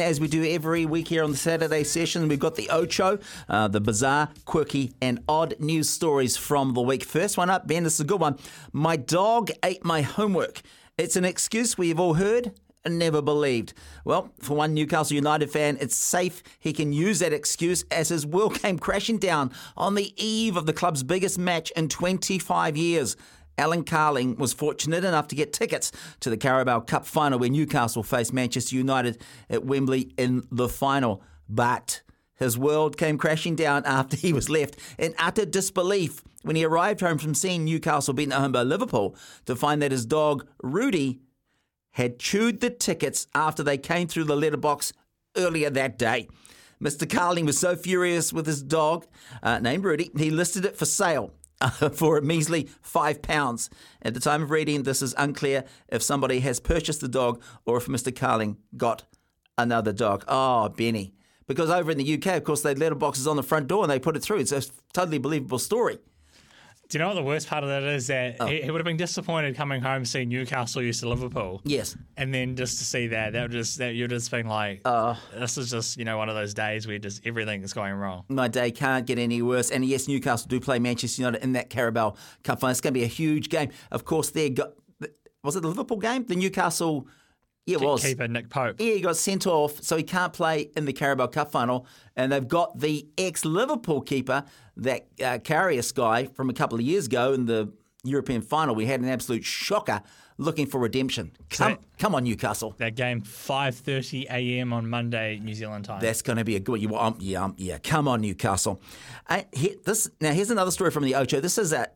As we do every week here on the Saturday session, we've got the Ocho, uh, the bizarre, quirky, and odd news stories from the week. First one up, Ben, this is a good one. My dog ate my homework. It's an excuse we've all heard and never believed. Well, for one Newcastle United fan, it's safe he can use that excuse as his world came crashing down on the eve of the club's biggest match in 25 years. Alan Carling was fortunate enough to get tickets to the Carabao Cup final where Newcastle faced Manchester United at Wembley in the final. But his world came crashing down after he was left in utter disbelief when he arrived home from seeing Newcastle beaten at home by Liverpool to find that his dog, Rudy, had chewed the tickets after they came through the letterbox earlier that day. Mr. Carling was so furious with his dog, uh, named Rudy, he listed it for sale for a measly five pounds. At the time of reading, this is unclear if somebody has purchased the dog or if Mr. Carling got another dog. Oh, Benny. Because over in the UK, of course, they letterboxes on the front door and they put it through. It's a totally believable story. Do you know what the worst part of that is? That oh. he, he, would have been disappointed coming home seeing Newcastle used to Liverpool. Yes. And then just to see that, that would just that you're just being like, uh, this is just you know one of those days where just everything is going wrong. My day can't get any worse. And yes, Newcastle do play Manchester United in that Carabao Cup final. It's going to be a huge game. Of course, they got was it the Liverpool game? The Newcastle yeah, it was. Keeper Nick Pope. Yeah, he got sent off, so he can't play in the Carabao Cup final. And they've got the ex Liverpool keeper, that uh, guy from a couple of years ago in the European final. We had an absolute shocker looking for redemption. Come, so come on, Newcastle. That game, 5.30 a.m. on Monday, New Zealand time. That's going to be a good one. Um, yeah, um, yeah, come on, Newcastle. Uh, here, this, now, here's another story from the Ocho. This is an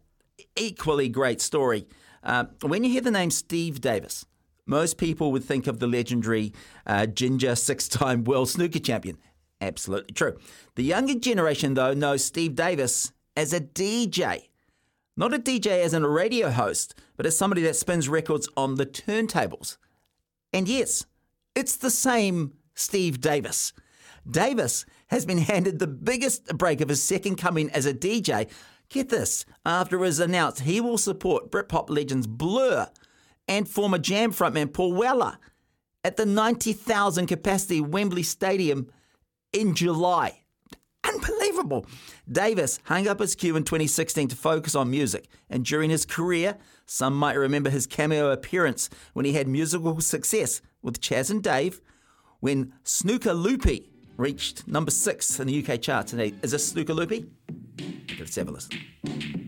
equally great story. Uh, when you hear the name Steve Davis, most people would think of the legendary uh, Ginger six time world snooker champion. Absolutely true. The younger generation, though, knows Steve Davis as a DJ. Not a DJ as a radio host, but as somebody that spins records on the turntables. And yes, it's the same Steve Davis. Davis has been handed the biggest break of his second coming as a DJ. Get this, after it was announced he will support Britpop legends Blur and former Jam frontman Paul Weller at the 90,000 capacity Wembley Stadium in July. Unbelievable. Davis hung up his cue in 2016 to focus on music, and during his career, some might remember his cameo appearance when he had musical success with Chas and Dave when Snooker Loopy reached number six in the UK charts. And is this Snooker Loopy? Let's have a listen.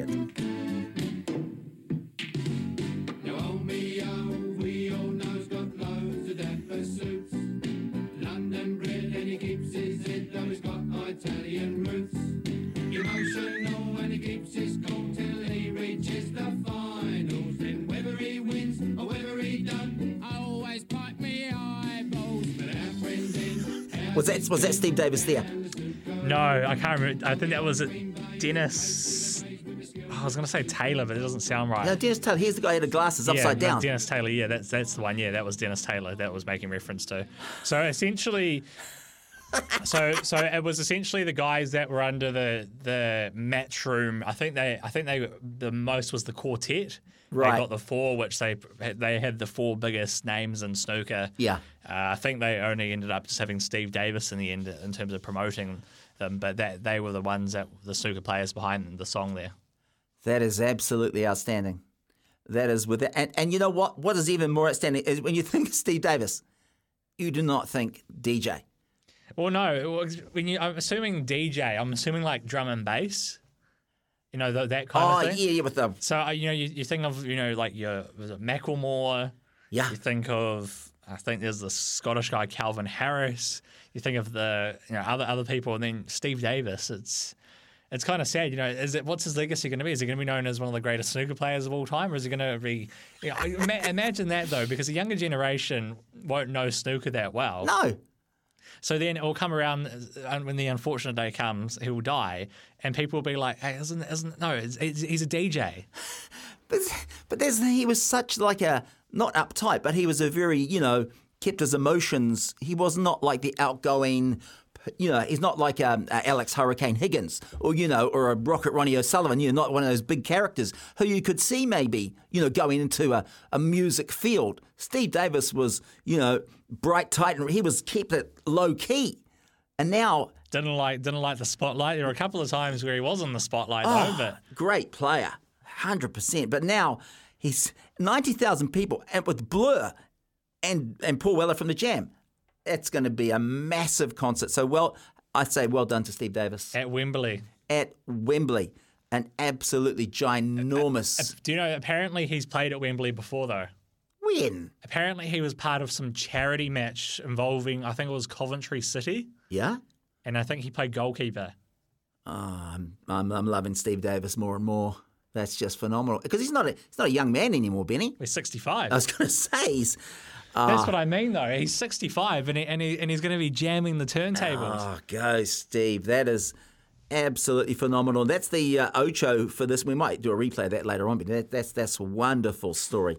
In was that was that Steve Davis there? No, I can't remember. I think that was Dennis. I was going to say Taylor, but it doesn't sound right. No, Dennis Taylor. Here's the guy who had the glasses upside yeah, down. Dennis Taylor. Yeah, that's that's the one. Yeah, that was Dennis Taylor. That was making reference to. So essentially. so so it was essentially the guys that were under the the Matchroom. I think they I think they the most was the quartet. Right. They got the four, which they they had the four biggest names in snooker. Yeah. Uh, I think they only ended up just having Steve Davis in the end in terms of promoting them, but that they were the ones that the snooker players behind the song there. That is absolutely outstanding. That is with it. And, and you know what? What is even more outstanding is when you think of Steve Davis, you do not think DJ. Well, no. When you, I'm assuming DJ, I'm assuming like drum and bass. You know th- that kind Oh, of thing. yeah, yeah, with the So uh, you know, you, you think of you know like your was it Macklemore? Yeah. You think of I think there's the Scottish guy Calvin Harris. You think of the you know other other people, and then Steve Davis. It's it's kind of sad, you know. Is it what's his legacy going to be? Is he going to be known as one of the greatest snooker players of all time, or is he going to be? You know, imagine that though, because the younger generation won't know snooker that well. no. So then it will come around uh, when the unfortunate day comes, he will die, and people will be like, "Hey, isn't isn't no? It's, it's, he's a DJ." But but there's he was such like a not uptight, but he was a very you know kept his emotions. He was not like the outgoing. You know, he's not like um, uh, Alex Hurricane Higgins or, you know, or a Rocket Ronnie O'Sullivan, you know, not one of those big characters who you could see maybe, you know, going into a, a music field. Steve Davis was, you know, bright, tight, and he was kept it low key. And now, Didn't like didn't like the spotlight. There were a couple of times where he was in the spotlight Oh. though, but great player, 100%. But now he's 90,000 people and with Blur and, and Paul Weller from the Jam. It's going to be a massive concert. So, well, I say well done to Steve Davis at Wembley. at Wembley. An absolutely ginormous Do you know? Apparently, he's played at Wembley before though. win. Apparently, he was part of some charity match involving I think it was Coventry City, Yeah? and I think he played goalkeeper. Oh, I'm, I'm, I'm loving Steve Davis more and more. That's just phenomenal. Because he's not a he's not a young man anymore, Benny. He's 65. I was going to say he's That's what I mean, though. He's 65, and he, and, he, and he's going to be jamming the turntables. Oh, go, Steve. That is absolutely phenomenal. That's the uh, Ocho for this. We might do a replay of that later on, but that, that's that's a wonderful story.